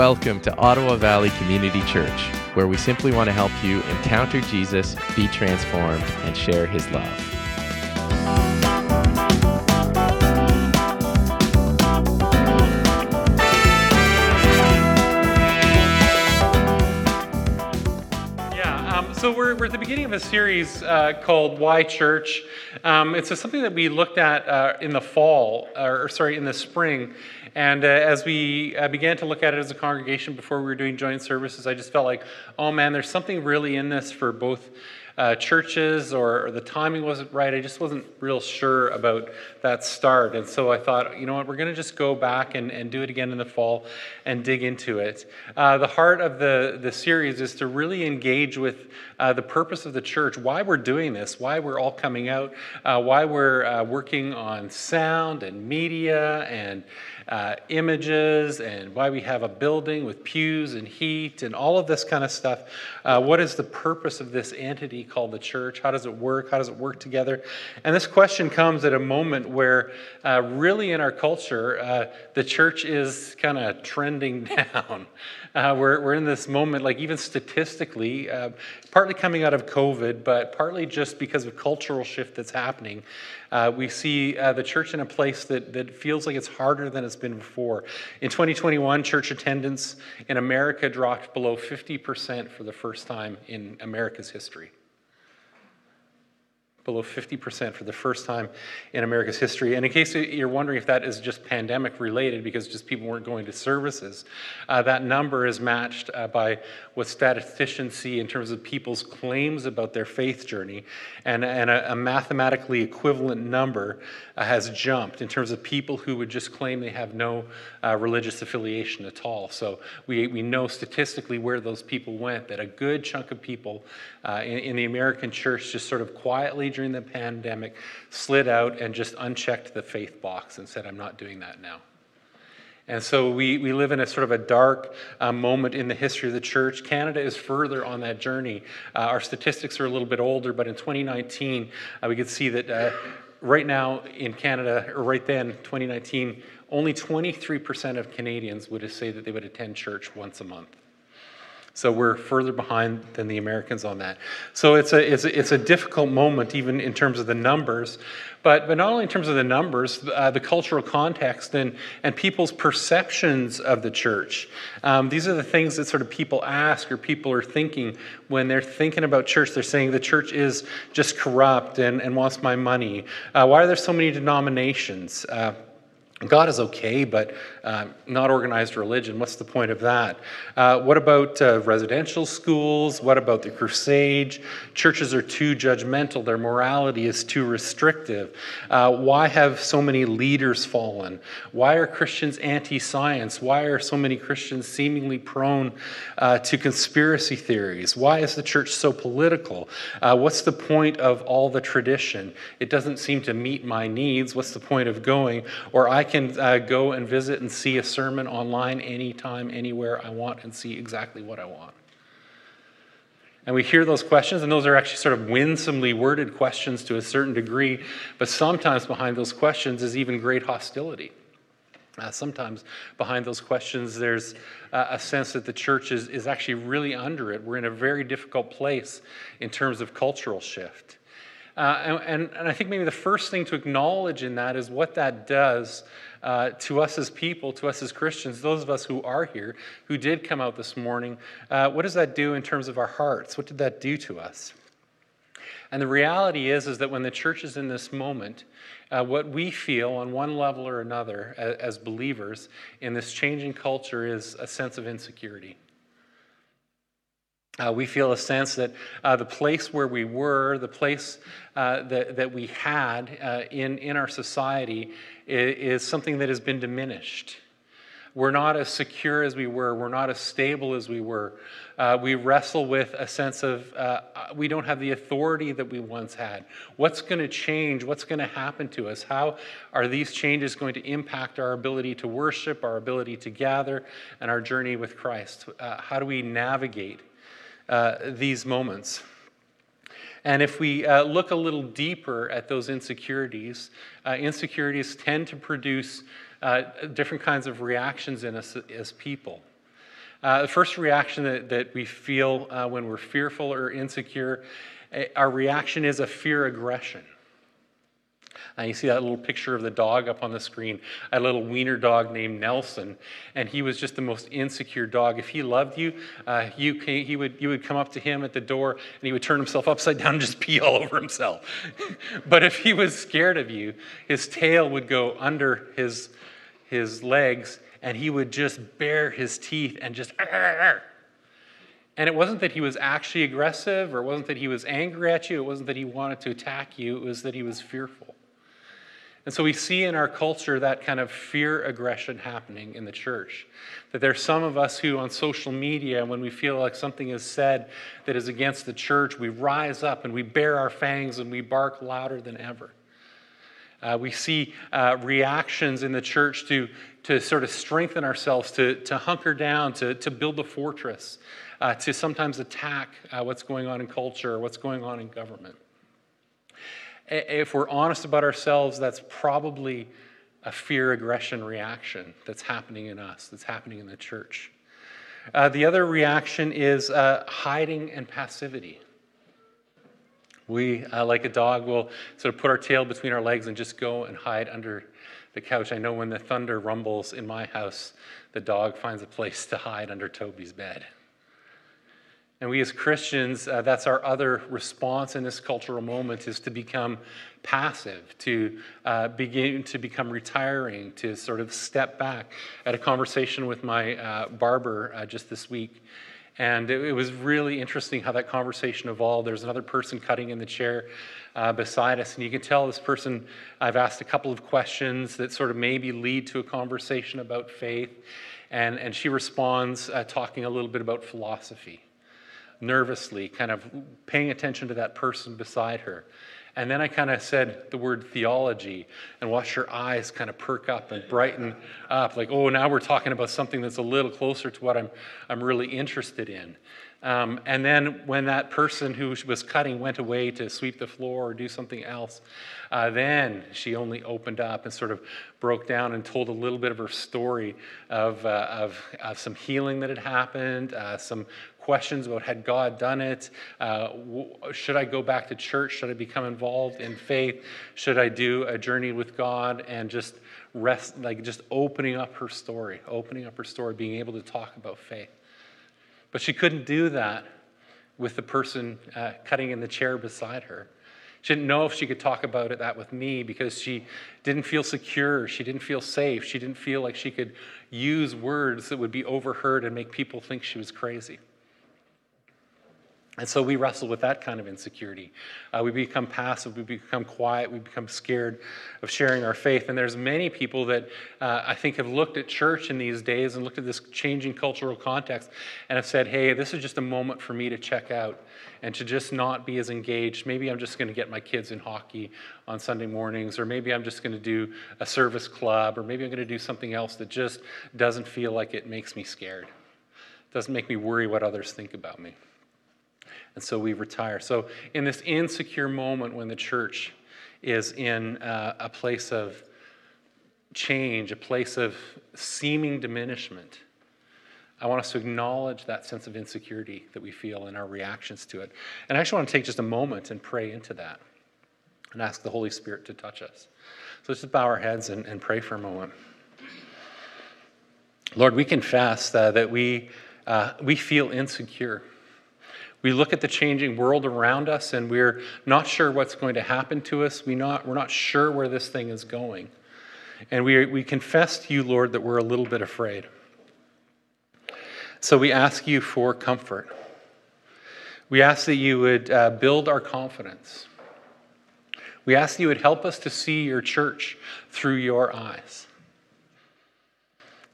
Welcome to Ottawa Valley Community Church, where we simply want to help you encounter Jesus, be transformed, and share his love. Yeah, um, so we're, we're at the beginning of a series uh, called Why Church. Um, it's something that we looked at uh, in the fall, or sorry, in the spring. And uh, as we uh, began to look at it as a congregation before we were doing joint services, I just felt like, oh man, there's something really in this for both uh, churches or, or the timing wasn't right. I just wasn't real sure about that start. And so I thought, you know what, we're going to just go back and, and do it again in the fall and dig into it. Uh, the heart of the, the series is to really engage with uh, the purpose of the church, why we're doing this, why we're all coming out, uh, why we're working on sound and media and uh, images and why we have a building with pews and heat and all of this kind of stuff. Uh, what is the purpose of this entity called the church? How does it work? How does it work together? And this question comes at a moment where, uh, really, in our culture, uh, the church is kind of trending down. Uh, we're, we're in this moment, like even statistically, uh, partly coming out of COVID, but partly just because of cultural shift that's happening. Uh, we see uh, the church in a place that, that feels like it's harder than it's been before. In 2021, church attendance in America dropped below 50% for the first time in America's history below 50% for the first time in America's history. And in case you're wondering if that is just pandemic related because just people weren't going to services, uh, that number is matched uh, by what statisticians see in terms of people's claims about their faith journey. And, and a, a mathematically equivalent number uh, has jumped in terms of people who would just claim they have no uh, religious affiliation at all. So we, we know statistically where those people went, that a good chunk of people uh, in, in the American church just sort of quietly during the pandemic slid out and just unchecked the faith box and said, I'm not doing that now. And so we, we live in a sort of a dark uh, moment in the history of the church. Canada is further on that journey. Uh, our statistics are a little bit older, but in 2019, uh, we could see that uh, right now in Canada, or right then, 2019, only 23% of Canadians would say that they would attend church once a month. So we're further behind than the Americans on that. So it's a, it's a, it's a difficult moment, even in terms of the numbers, but, but not only in terms of the numbers, uh, the cultural context and, and people's perceptions of the church. Um, these are the things that sort of people ask or people are thinking when they're thinking about church. They're saying the church is just corrupt and, and wants my money. Uh, why are there so many denominations? Uh, God is okay, but uh, not organized religion. What's the point of that? Uh, what about uh, residential schools? What about the crusade? Churches are too judgmental. Their morality is too restrictive. Uh, why have so many leaders fallen? Why are Christians anti science? Why are so many Christians seemingly prone uh, to conspiracy theories? Why is the church so political? Uh, what's the point of all the tradition? It doesn't seem to meet my needs. What's the point of going? Or I can uh, go and visit and see a sermon online anytime, anywhere I want, and see exactly what I want. And we hear those questions, and those are actually sort of winsomely worded questions to a certain degree, but sometimes behind those questions is even great hostility. Uh, sometimes behind those questions, there's uh, a sense that the church is, is actually really under it. We're in a very difficult place in terms of cultural shift. Uh, and, and, I think maybe the first thing to acknowledge in that is what that does uh, to us as people, to us as Christians, those of us who are here, who did come out this morning. Uh, what does that do in terms of our hearts? What did that do to us? And the reality is, is that when the church is in this moment, uh, what we feel on one level or another as, as believers in this changing culture is a sense of insecurity. Uh, we feel a sense that uh, the place where we were, the place uh, that, that we had uh, in, in our society, is, is, something that has been diminished. We're not as secure as we were, we're not as stable as we were. Uh, we wrestle with a sense of uh, we don't have the authority that we once had. What's going to change? What's going to happen to us? How are these changes going to impact our ability to worship, our ability to gather, and our journey with Christ? how do we navigate? Uh, these moments. And if we uh, look a little deeper at those insecurities, uh, insecurities tend to produce uh, different kinds of reactions in us as people. Uh, the first reaction that, that we feel when we're fearful or insecure, eh, our reaction is a fear aggression. And you see that little picture of the dog up on the screen, a little wiener dog named Nelson, and he was just the most insecure dog. If he loved you, uh, you came, he would, you would come up to him at the door and he would turn himself upside down and just pee all over himself. but if he was scared of you, his tail would go under his, his legs and he would just bare his teeth and just. And it wasn't that he was actually aggressive, or it wasn't that he was angry at you, it wasn't that he wanted to attack you, it was that he was fearful. And so we see in our culture that kind of fear aggression happening in the church. That there's some of us who on social media, when we feel like something is said that is against the church, we rise up and we bare our fangs and we bark louder than ever. Uh, we see uh, reactions in the church to, to sort of strengthen ourselves, to, to hunker down, to, to build a fortress, uh, to sometimes attack uh, what's going on in culture what's going on in government if we're honest about ourselves, that's probably a fear aggression reaction that's happening in us, that's happening in the church. Uh, the other reaction is uh, hiding and passivity. We, uh, like a dog, will sort of put our tail between our legs and just go and hide under the couch. I know when the thunder rumbles in my house, the dog finds a place to hide under Toby's bed. And we as Christians, uh, that's our other response in this cultural moment is to become passive, to uh, begin to become retiring, to sort of step back. I had a conversation with my uh, barber uh, just this week, and it, it, was really interesting how that conversation evolved. There's another person cutting in the chair uh, beside us, and you can tell this person, I've asked a couple of questions that sort of maybe lead to a conversation about faith, and, and she responds uh, talking a little bit about philosophy nervously, kind of paying attention to that person beside her. And then I kind of said the word theology and watched her eyes kind of perk up and brighten up, like, oh, now we're talking about something that's a little closer to what I'm, I'm really interested in. Um, and then when that person who was cutting went away to sweep the floor or do something else, uh, then she only opened up and sort of broke down and told a little bit of her story of, uh, of, of some healing that had happened, uh, some questions about had God done it? Uh, should I go back to church? Should I become involved in faith? Should I do a journey with God and just rest, like just opening up her story, opening up her story, being able to talk about faith? But she couldn't do that with the person uh, cutting in the chair beside her. She didn't know if she could talk about it that with me because she didn't feel secure. She didn't feel safe. She didn't feel like she could use words that would be overheard and make people think she was crazy. And so we wrestle with that kind of insecurity. Uh, we become passive, we become quiet, we become scared of sharing our faith. And there's many people that uh, I think have looked at church in these days and looked at this changing cultural context and have said, hey, this is just a moment for me to check out and to just not be as engaged. Maybe I'm just going to get my kids in hockey on Sunday mornings, or maybe I'm just going to do a service club, or maybe I'm going to do something else that just doesn't feel like it makes me scared, doesn't make me worry what others think about me and so we retire. So, in this insecure moment when the church is in uh, a place of change, a place of seeming diminishment, I want us to acknowledge that sense of insecurity that we feel and our reactions to it. And I actually want to take just a moment and pray into that and ask the Holy Spirit to touch us. So, let's just bow our heads and, and pray for a moment. Lord, we confess uh, that we, uh, we feel insecure. We look at the changing world around us and we're not sure what's going to happen to us. We not, we're not sure where this thing is going. And we, we confess to you, Lord, that we're a little bit afraid. So we ask you for comfort. We ask that you would uh, build our confidence. We ask that you would help us to see your church through your eyes,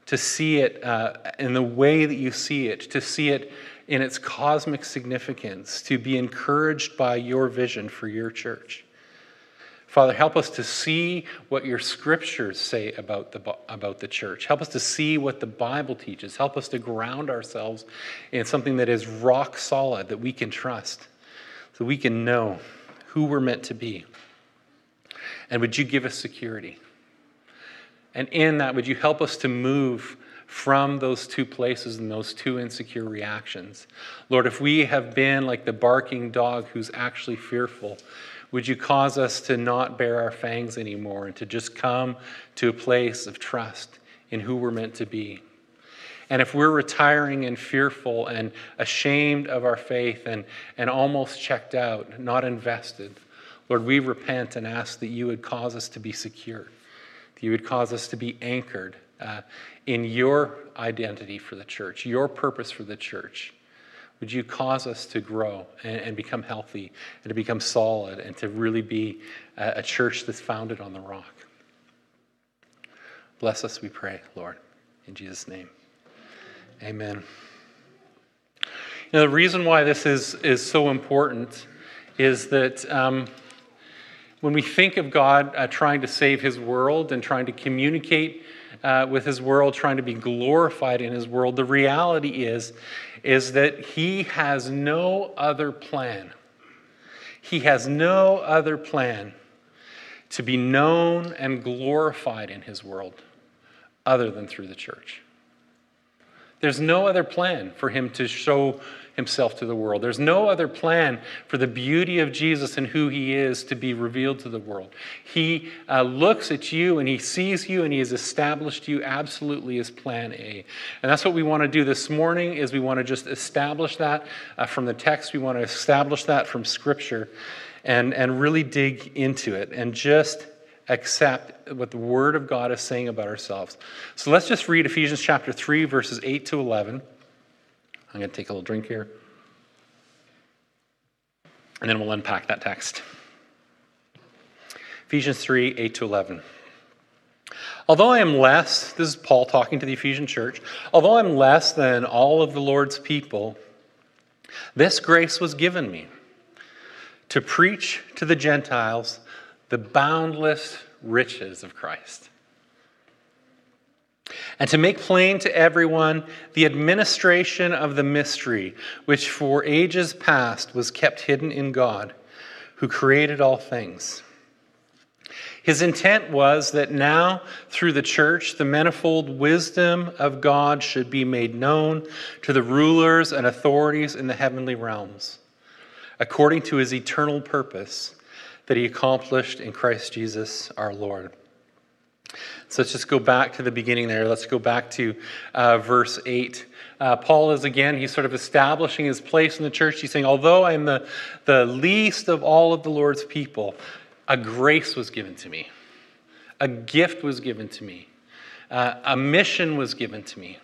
to see it uh, in the way that you see it, to see it in its cosmic significance, to be encouraged by your vision for your church. Father, help us to see what your scriptures say about the, about the church. Help us to see what the Bible teaches. Help us to ground ourselves in something that is rock solid, that we can trust, so we can know who we're meant to be. And would you give us security? And in that, would you help us to move from those two places and those two insecure reactions. Lord, if we have been like the barking dog who's actually fearful, would you cause us to not bear our fangs anymore and to just come to a place of trust in who we're meant to be? And if we're retiring and fearful and ashamed of our faith and, and almost checked out, not invested, Lord, we repent and ask that you would cause us to be secure, that you would cause us to be anchored uh, in your identity for the church, your purpose for the church. Would you cause us to grow and, and become healthy and to become solid and to really be a, a church that's founded on the rock? Bless us, we pray, Lord, in Jesus' name. Amen. Know, the reason why this is, is so important is that um, when we think of God uh, trying to save his world and trying to communicate uh, with his world, trying to be glorified in his world, the reality is, is that he has no other plan. He has no other plan to be known and glorified in his world other than through the church. There's no other plan for him to show himself to the world. There's no other plan for the beauty of Jesus and who he is to be revealed to the world. He uh, looks at you and he sees you and he has established you absolutely as plan A. And that's what we want to do this morning is we want to just establish that uh, from the text. We want to establish that from scripture and, and really dig into it and just accept what the Word of God is saying about ourselves. So let's just read Ephesians chapter 3, verses 8 to 11. I'm going to take a little drink here. And then we'll unpack that text. Ephesians 3, 8 to 11. Although I am less, this is Paul talking to the Ephesian church, although I'm less than all of the Lord's people, this grace was given me to preach to the Gentiles the boundless riches of Christ. And to make plain to everyone the administration of the mystery, which for ages past was kept hidden in God, who created all things. His intent was that now, through the church, the manifold wisdom of God should be made known to the rulers and authorities in the heavenly realms, according to his eternal purpose that he accomplished in Christ Jesus our Lord. So let's just go back to the beginning there. Let's go back to uh, verse 8. Uh, Paul is again, he's sort of establishing his place in the church. He's saying, Although I'm the, the least of all of the Lord's people, a grace was given to me, a gift was given to me, uh, a mission was given to me.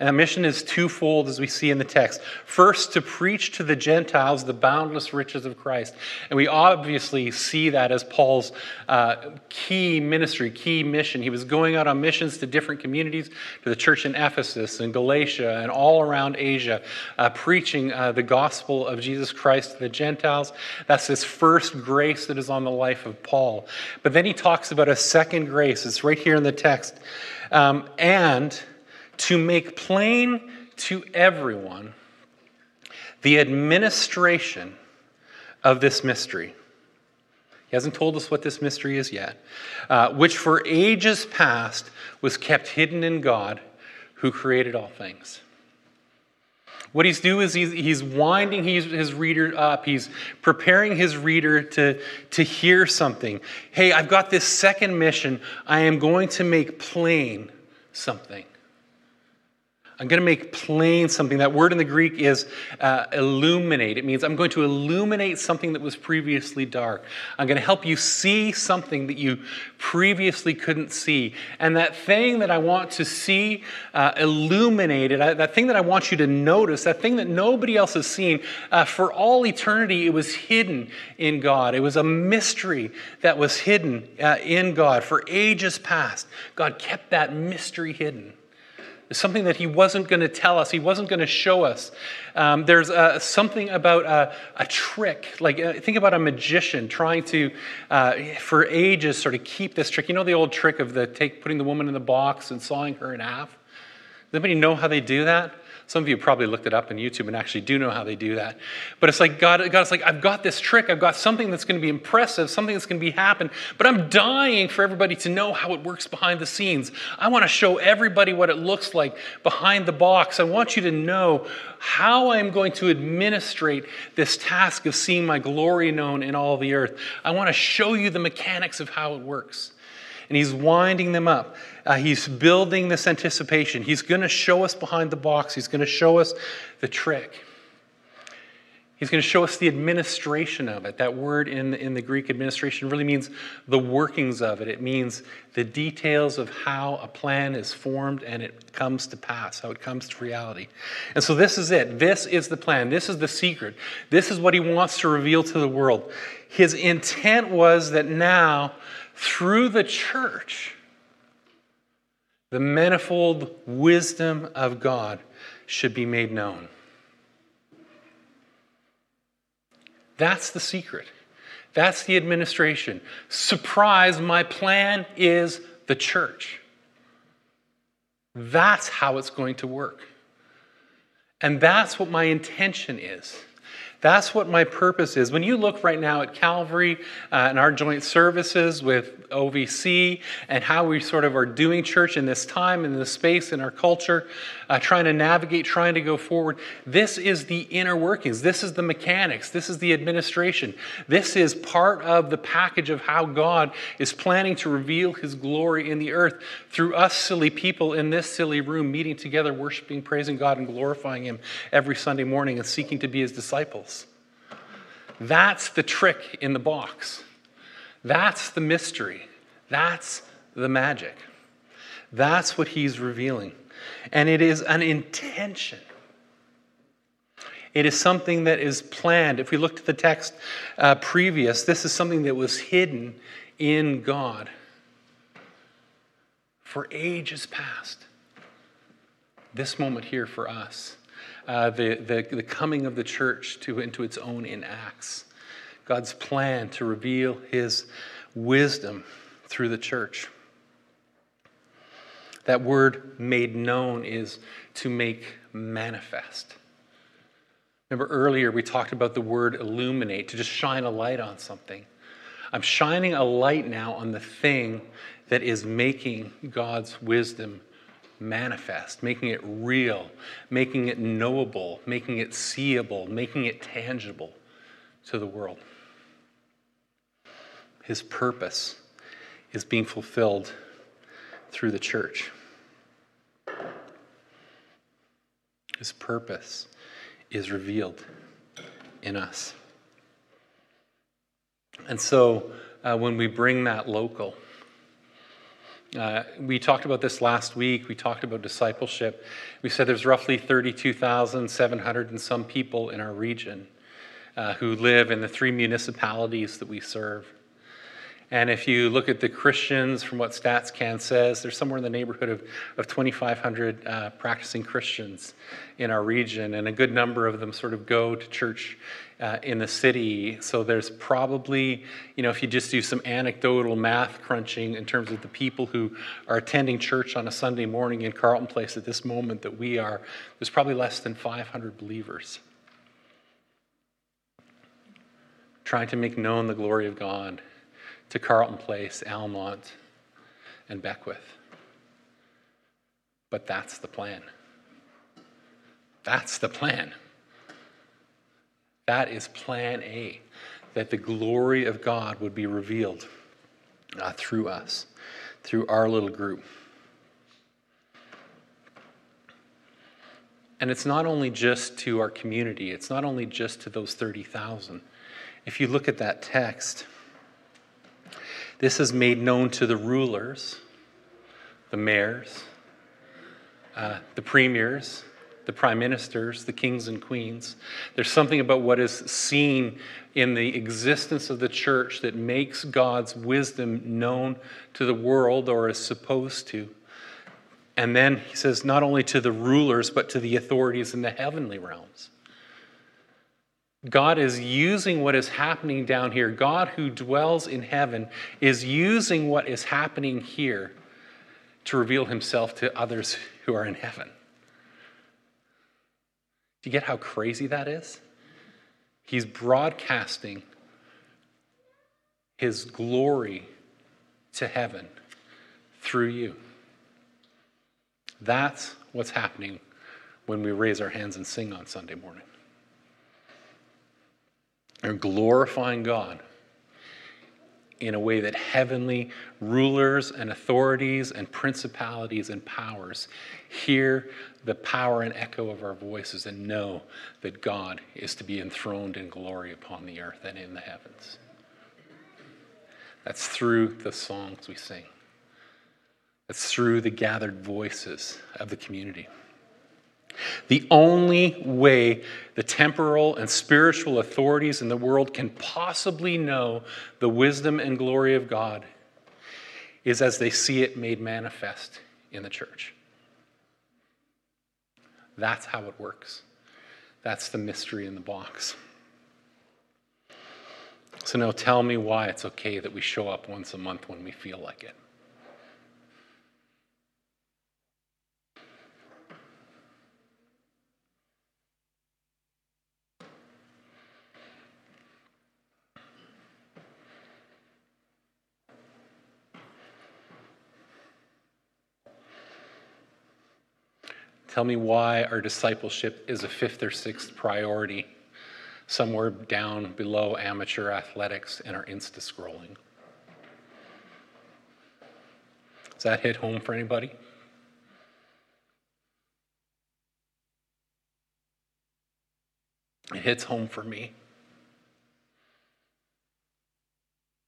And that mission is twofold, as we see in the text. First, to preach to the Gentiles the boundless riches of Christ. And we obviously see that as Paul's uh, key ministry, key mission. He was going out on missions to different communities, to the church in Ephesus and Galatia and all around Asia, uh, preaching uh, the gospel of Jesus Christ to the Gentiles. That's this first grace that is on the life of Paul. But then he talks about a second grace. It's right here in the text. Um, and to make plain to everyone the administration of this mystery. He hasn't told us what this mystery is yet, uh, which for ages past was kept hidden in God who created all things. What he's doing is he's, winding his, his reader up. He's preparing his reader to, to hear something. Hey, I've got this second mission. I am going to make plain something. I'm going to make plain something. That word in the Greek is uh, illuminate. It means I'm going to illuminate something that was previously dark. I'm going to help you see something that you previously couldn't see. And that thing that I want to see uh, illuminated, uh, that thing that I want you to notice, that thing that nobody else has seen, uh, for all eternity, it was hidden in God. It was a mystery that was hidden uh, in God for ages past. God kept that mystery hidden something that he wasn't going to tell us, he wasn't going to show us. Um, there's uh, something about a, a trick. Like, uh, think about a magician trying to, uh, for ages, sort of keep this trick. You know the old trick of the take, putting the woman in the box and sawing her in half? Does anybody know how they do that? Some of you probably looked it up on YouTube and actually do know how they do that. But it's like God, God's like, I've got this trick. I've got something that's going to be impressive, something that's going to be happen. But I'm dying for everybody to know how it works behind the scenes. I want to show everybody what it looks like behind the box. I want you to know how I'm going to administrate this task of seeing my glory known in all the earth. I want to show you the mechanics of how it works and he's winding them up. Uh, he's building this anticipation. He's going to show us behind the box, he's going to show us the trick. He's going to show us the administration of it. That word in in the Greek administration really means the workings of it. It means the details of how a plan is formed and it comes to pass, how it comes to reality. And so this is it. This is the plan. This is the secret. This is what he wants to reveal to the world. His intent was that now through the church, the manifold wisdom of God should be made known. That's the secret. That's the administration. Surprise, my plan is the church. That's how it's going to work. And that's what my intention is. That's what my purpose is. When you look right now at Calvary uh, and our joint services with OVC and how we sort of are doing church in this time, in this space, in our culture, uh, trying to navigate, trying to go forward, this is the inner workings. This is the mechanics. This is the administration. This is part of the package of how God is planning to reveal his glory in the earth through us silly people in this silly room meeting together, worshiping, praising God, and glorifying him every Sunday morning and seeking to be his disciples. That's the trick in the box. That's the mystery. That's the magic. That's what he's revealing. And it is an intention. It is something that is planned. If we looked at the text uh, previous, this is something that was hidden in God for ages past. This moment here for us uh, the, the, the coming of the church to, into its own in Acts. God's plan to reveal his wisdom through the church. That word made known is to make manifest. Remember earlier we talked about the word illuminate, to just shine a light on something. I'm shining a light now on the thing that is making God's wisdom manifest, making it real, making it knowable, making it seeable, making it tangible to the world. His purpose is being fulfilled through the church. His purpose is revealed in us. And so uh, when we bring that local, uh, we talked about this last week. We talked about discipleship. We said there's roughly 32,700 and some people in our region uh, who live in the three municipalities that we serve. And if you look at the Christians, from what StatsCan says, there's somewhere in the neighborhood of, of 2,500 uh, practicing Christians in our region, and a good number of them sort of go to church uh, in the city. So there's probably, you know, if you just do some anecdotal math crunching in terms of the people who are attending church on a Sunday morning in Carleton Place at this moment that we are, there's probably less than 500 believers trying to make known the glory of God to Carleton Place, Almonte, and Beckwith. But that's the plan. That's the plan. That is plan A, that the glory of God would be revealed uh, through us, through our little group. And it's not only just to our community, it's not only just to those 30,000. If you look at that text, this is made known to the rulers, the mayors, uh, the premiers, the prime ministers, the kings and queens. There's something about what is seen in the existence of the church that makes God's wisdom known to the world or is supposed to. And then he says, not only to the rulers, but to the authorities in the heavenly realms. God is using what is happening down here. God, who dwells in heaven, is using what is happening here to reveal himself to others who are in heaven. Do you get how crazy that is? He's broadcasting his glory to heaven through you. That's what's happening when we raise our hands and sing on Sunday morning. We're glorifying God in a way that heavenly rulers and authorities and principalities and powers hear the power and echo of our voices and know that God is to be enthroned in glory upon the earth and in the heavens. That's through the songs we sing. That's through the gathered voices of the community. The only way the temporal and spiritual authorities in the world can possibly know the wisdom and glory of God is as they see it made manifest in the church. That's how it works. That's the mystery in the box. So now tell me why it's okay that we show up once a month when we feel like it. Tell me why our discipleship is a fifth or sixth priority, somewhere down below amateur athletics and our Insta scrolling. Does that hit home for anybody? It hits home for me.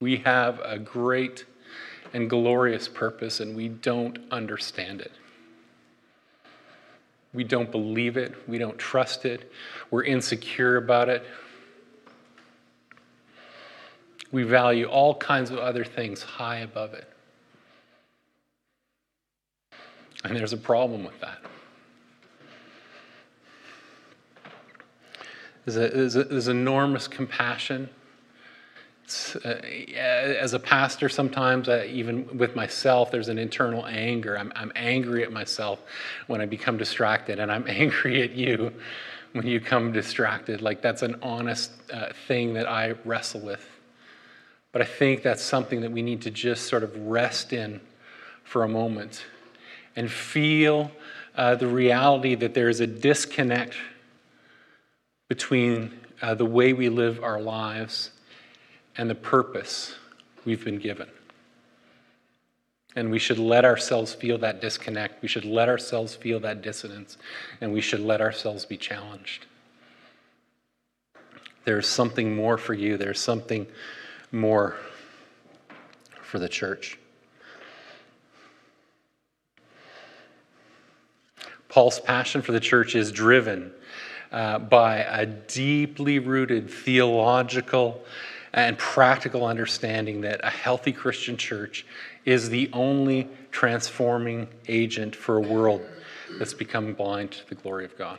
We have a great and glorious purpose, and we don't understand it. We don't believe it. We don't trust it. We're insecure about it. We value all kinds of other things high above it. And there's a problem with that. There's, a, there's, a, there's enormous compassion uh, as a pastor, sometimes, even with myself, there's an internal anger. I'm, I'm angry at myself when I become distracted, and I'm angry at you when you come distracted. Like, that's an honest uh, thing that I wrestle with. But I think that's something that we need to just sort of rest in for a moment and feel uh, the reality that there is a disconnect between uh, the way we live our lives and the purpose we've been given. And we should let ourselves feel that disconnect. We should let ourselves feel that dissonance. And we should let ourselves be challenged. There's something more for you, there's something more for the church. Paul's passion for the church is driven uh, by a deeply rooted theological and practical understanding that a healthy Christian church is the only transforming agent for a world that's become blind to the glory of God.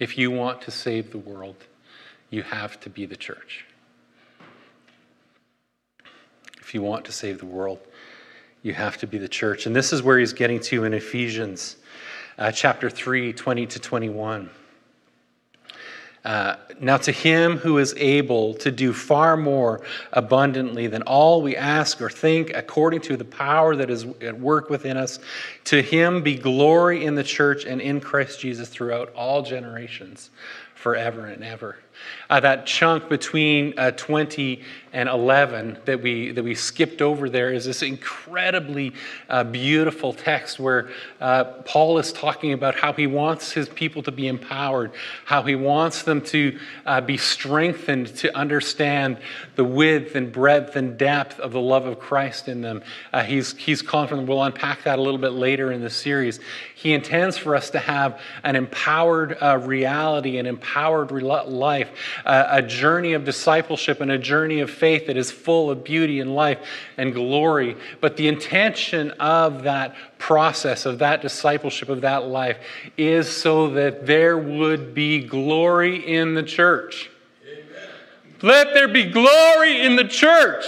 If you want to save the world, you have to be the church. If you want to save the world, you have to be the church. And this is where he's getting to in Ephesians uh, chapter 3, 20 to 21. Uh, now, to him who is able to do far more abundantly than all we ask or think, according to the power that is at work within us, to him be glory in the church and in Christ Jesus throughout all generations, forever and ever. Uh, that chunk between uh, 20 and 11 that we, that we skipped over there is this incredibly uh, beautiful text where uh, Paul is talking about how he wants his people to be empowered, how he wants them to uh, be strengthened to understand the width and breadth and depth of the love of Christ in them. Uh, he's, he's confident, we'll unpack that a little bit later in the series. He intends for us to have an empowered uh, reality, an empowered life, a journey of discipleship and a journey of faith that is full of beauty and life and glory. But the intention of that process, of that discipleship, of that life, is so that there would be glory in the church. Amen. Let there be glory in the church.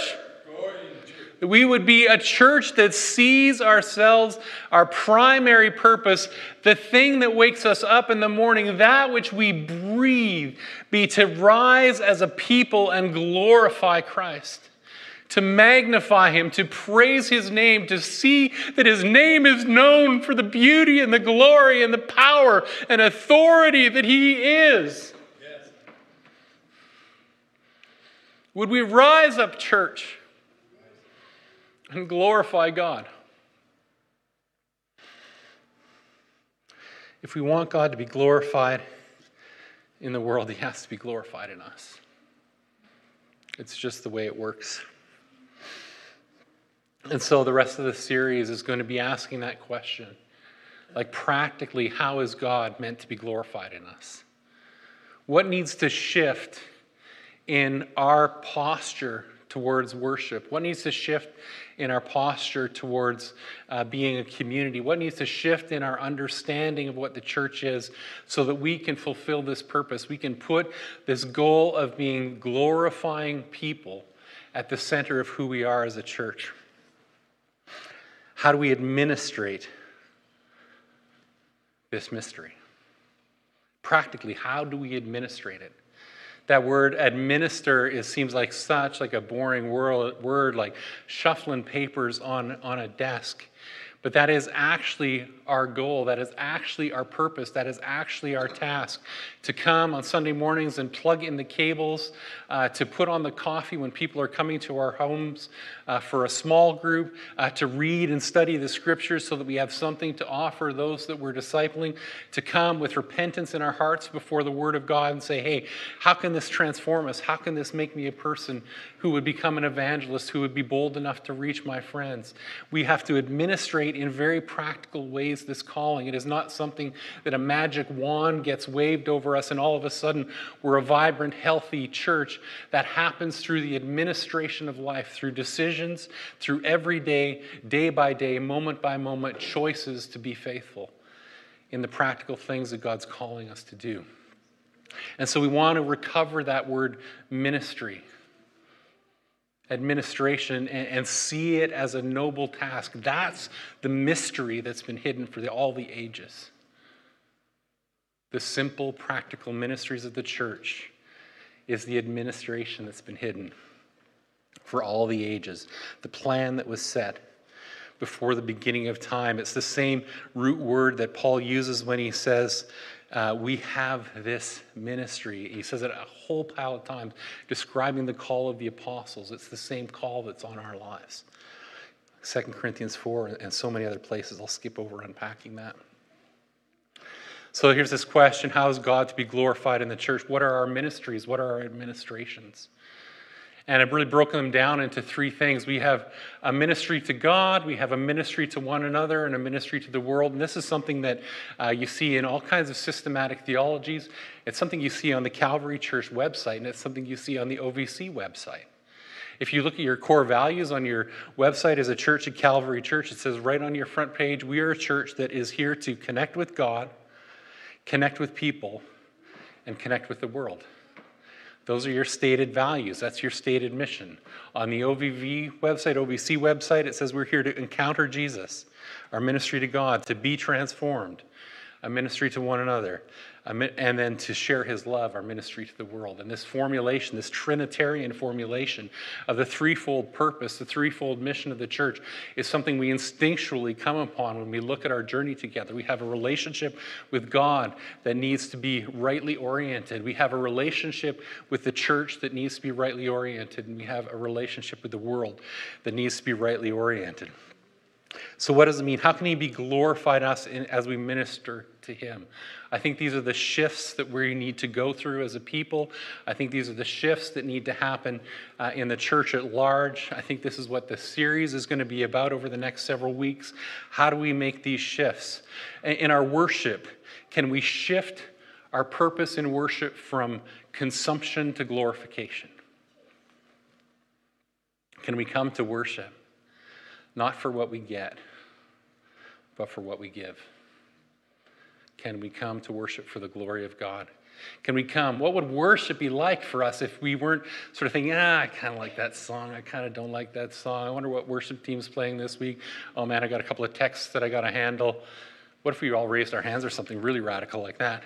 We would be a church that sees ourselves, our primary purpose, the thing that wakes us up in the morning, that which we breathe, be to rise as a people and glorify Christ to magnify him, to praise his name, to see that his name is known for the beauty and the glory and the power and authority that he is. Yes. Would we rise up, church, and glorify God? If we want God to be glorified in the world, he has to be glorified in us. It's just the way it works. And so the rest of the series is going to be asking that question. Like, practically, how is God meant to be glorified in us? What needs to shift in our posture towards worship? What needs to shift in our posture towards uh, being a community? What needs to shift in our understanding of what the church is so that we can fulfill this purpose? We can put this goal of being glorifying people at the center of who we are as a church. How do we administrate this mystery? Practically, how do we administrate it? That word administer is, seems like such like a boring word, word like shuffling papers on, on a desk. But that is actually our goal. That is actually our purpose. That is actually our task to come on Sunday mornings and plug in the cables, uh, to put on the coffee when people are coming to our homes uh, for a small group, uh, to read and study the scriptures so that we have something to offer those that we're discipling, to come with repentance in our hearts before the Word of God and say, hey, how can this transform us? How can this make me a person who would become an evangelist, who would be bold enough to reach my friends? We have to administrate in very practical ways this calling. It is not something that a magic wand gets waved over us and all of a sudden we're a vibrant, healthy church. That happens through the administration of life, through decisions, through everyday, day by day, moment by moment choices to be faithful in the practical things that God's calling us to do. And so we want to recover that word ministry administration and, and, see it as a noble task. That's the mystery that's been hidden for the, all the ages. The simple, practical ministries of the church is the administration that's been hidden for all the ages. The plan that was set before the beginning of time. It's the same root word that Paul uses when he says, uh, we have this ministry. He says it a whole pile of times, describing the call of the apostles. It's the same call that's on our lives. 2 Corinthians 4 and so many other places. I'll skip over unpacking that. So here's this question How is God to be glorified in the church? What are our ministries? What are our administrations? And I've really broken them down into three things. We have a ministry to God, we have a ministry to one another, and a ministry to the world. And this is something that uh, you see in all kinds of systematic theologies. It's something you see on the Calvary Church website, and it's something you see on the OVC website. If you look at your core values on your website as a church at Calvary Church, it says right on your front page, we are a church that is here to connect with God, connect with people, and connect with the world. Those are your stated values. That's your stated mission. On the OVV website, OVC website, it says we're here to encounter Jesus, our ministry to God, to be transformed, a ministry to one another, and then to share his love, our ministry to the world. And this formulation, this Trinitarian formulation of the threefold purpose, the threefold mission of the church, is something we instinctually come upon when we look at our journey together. We have a relationship with God that needs to be rightly oriented. We have a relationship with the church that needs to be rightly oriented. And we have a relationship with the world that needs to be rightly oriented. So, what does it mean? How can He be glorified us in, as we minister to Him? I think these are the shifts that we need to go through as a people. I think these are the shifts that need to happen uh, in the church at large. I think this is what the series is going to be about over the next several weeks. How do we make these shifts? In our worship, can we shift our purpose in worship from consumption to glorification? Can we come to worship? not for what we get, but for what we give? Can we come to worship for the glory of God Can we come? What would worship be like for us if we weren't sort of thinking, ah, I kind of like that song. I kind of don't like that song. I wonder what worship team's playing this week. Oh man, I got a couple of texts that I got to handle. What if we all raised our hands or something really radical like that?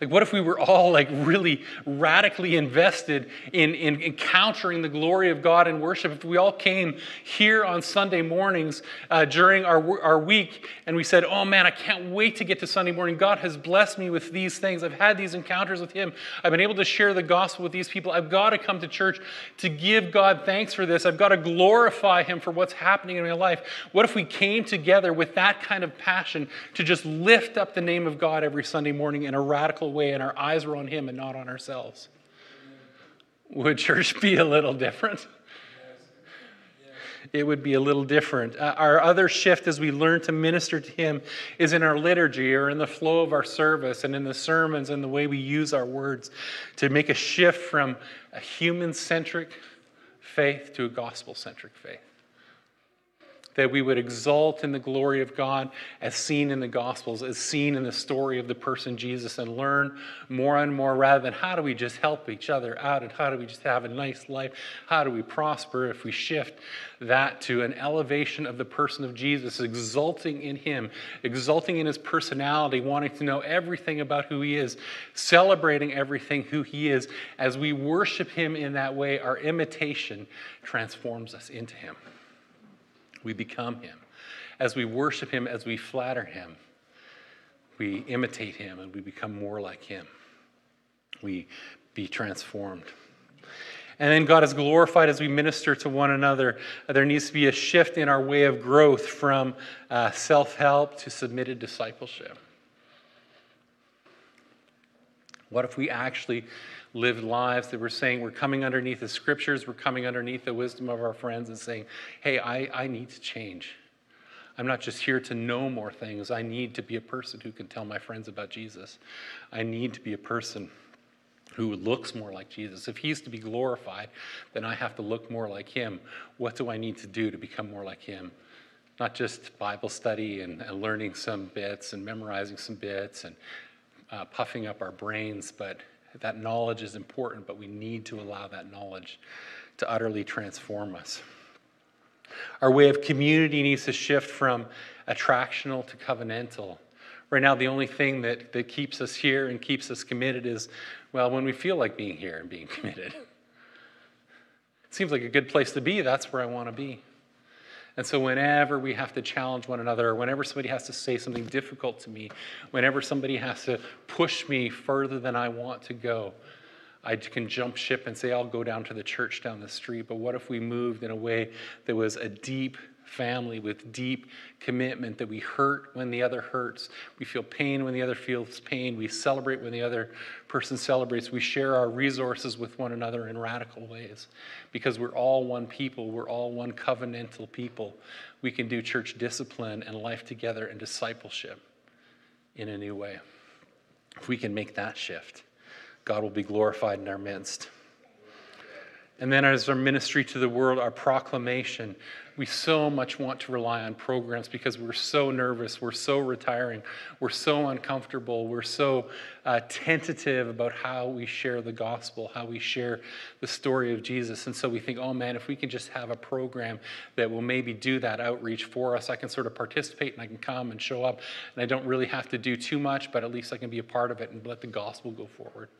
Like, what if we were all like really radically invested in, in encountering the glory of God in worship? If we all came here on Sunday mornings uh, during our, our week and we said, Oh man, I can't wait to get to Sunday morning. God has blessed me with these things. I've had these encounters with Him. I've been able to share the gospel with these people. I've got to come to church to give God thanks for this. I've got to glorify Him for what's happening in my life. What if we came together with that kind of passion to just lift up the name of God every Sunday morning in a radical way and our eyes were on Him and not on ourselves? Would church be a little different? It would be a little different. Uh, our other shift as we learn to minister to Him is in our liturgy or in the flow of our service and in the sermons and the way we use our words to make a shift from a human centric faith to a gospel centric faith that we would exalt in the glory of God as seen in the Gospels, as seen in the story of the person Jesus, and learn more and more rather than how do we just help each other out and how do we just have a nice life? How do we prosper if we shift that to an elevation of the person of Jesus, exulting in Him, exulting in His personality, wanting to know everything about who He is, celebrating everything who He is. As we worship Him in that way, our imitation transforms us into Him we become him. As we worship him, as we flatter him, we imitate him and we become more like him. We be transformed. And then God is glorified as we minister to one another. There needs to be a shift in our way of growth from uh, self help to submitted discipleship. What if we actually lived lives that were saying we're coming underneath the scriptures, we're coming underneath the wisdom of our friends and saying, hey, I, I need to change. I'm not just here to know more things. I need to be a person who can tell my friends about Jesus. I need to be a person who looks more like Jesus. If he's to be glorified, then I have to look more like him. What do I need to do to become more like him? Not just Bible study and, and learning some bits and memorizing some bits and uh, puffing up our brains, but that knowledge is important, but we need to allow that knowledge to utterly transform us. Our way of community needs to shift from attractional to covenantal. Right now, the only thing that, that keeps us here and keeps us committed is, well, when we feel like being here and being committed. It seems like a good place to be. That's where I want to be. And so, whenever we have to challenge one another, whenever somebody has to say something difficult to me, whenever somebody has to push me further than I want to go, I can jump ship and say, I'll go down to the church down the street. But what if we moved in a way that was a deep family with deep commitment that we hurt when the other hurts. We feel pain when the other feels pain. We celebrate when the other person celebrates. We share our resources with one another in radical ways because we're all one people. We're all one covenantal people. We can do church discipline and life together and discipleship in a new way. If we can make that shift, God will be glorified in our midst. And then, as our ministry to the world, our proclamation, we so much want to rely on programs because we're so nervous, we're so retiring, we're so uncomfortable, we're so uh, tentative about how we share the gospel, how we share the story of Jesus. And so we think, oh man, if we can just have a program that will maybe do that outreach for us, I can sort of participate and I can come and show up, and I don't really have to do too much, but at least I can be a part of it and let the gospel go forward.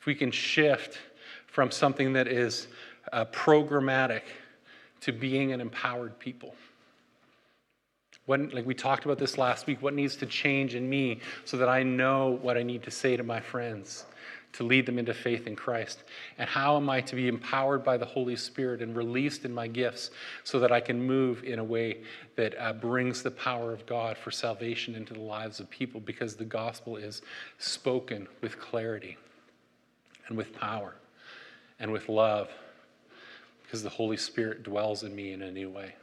If we can shift from something that is uh, programmatic to being an empowered people. What, like we talked about this last week, what needs to change in me so that I know what I need to say to my friends to lead them into faith in Christ? And how am I to be empowered by the Holy Spirit and released in my gifts so that I can move in a way that uh, brings the power of God for salvation into the lives of people because the gospel is spoken with clarity and with power and with love because the Holy Spirit dwells in me in a new way.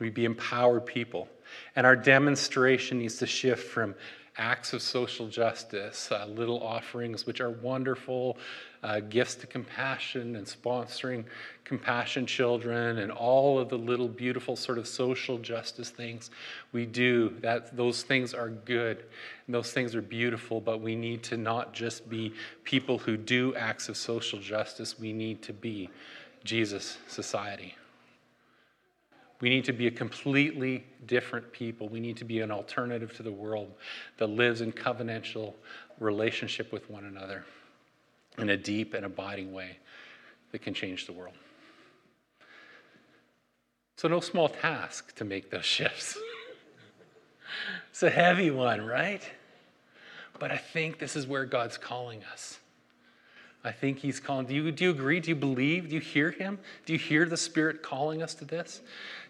We be empowered people. And our demonstration needs to shift from acts of social justice, uh, little offerings, which are wonderful, uh, gifts to compassion and sponsoring compassion children and all of the little beautiful sort of social justice things we do that those things are good. And those things are beautiful but we need to not just be people who do acts of social justice. We need to be jesus society. We need to be a completely different people. We need to be an alternative to the world that lives in covenantal relationship with one another in a deep and abiding way that can change the world. So, no small task to make those shifts. it's a heavy one, right? But I think this is where God's calling us. I think He's calling. Do you, do you agree? Do you believe? Do you hear Him? Do you hear the Spirit calling us to this?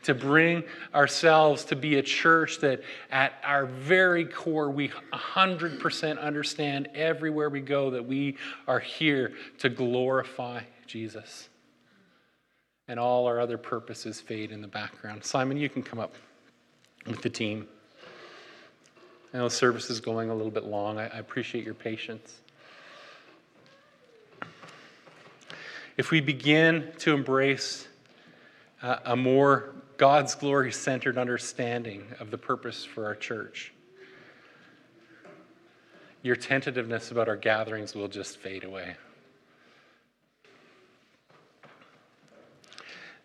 To bring ourselves to be a church that at our very core, we 100% understand everywhere we go that we are here to glorify Jesus. And all our other purposes fade in the background. Simon, you can come up with the team. I know service is going a little bit long. I, I appreciate your patience. If we begin to embrace uh, a more God's glory centered understanding of the purpose for our church, your tentativeness about our gatherings will just fade away.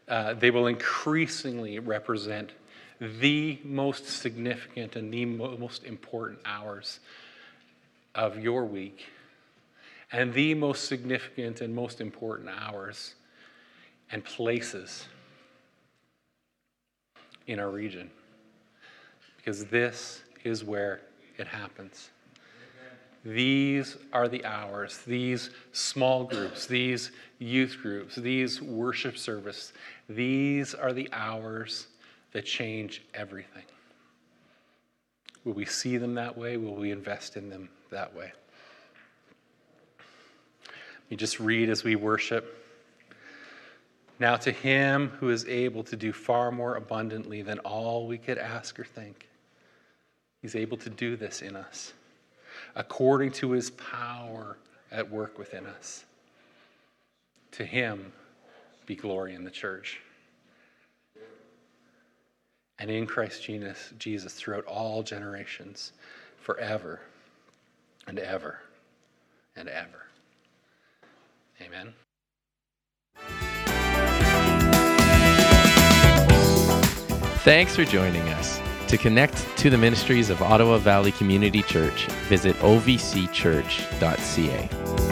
Uh, they will increasingly represent the most significant and the most important hours of your week and the most significant and most important hours and places in our region. Because this is where it happens. These are the hours, these small groups, these youth groups, these worship service, these are the hours that change everything. Will we see them that way? Will we invest in them that way? Just read as we worship. Now, to him who is able to do far more abundantly than all we could ask or think, he's able to do this in us, according to his power at work within us. To him be glory in the church. And in Christ Jesus, Jesus throughout all generations, forever and ever and ever. Amen. Thanks for joining us. To connect to the ministries of Ottawa Valley Community Church, visit ovcchurch.ca.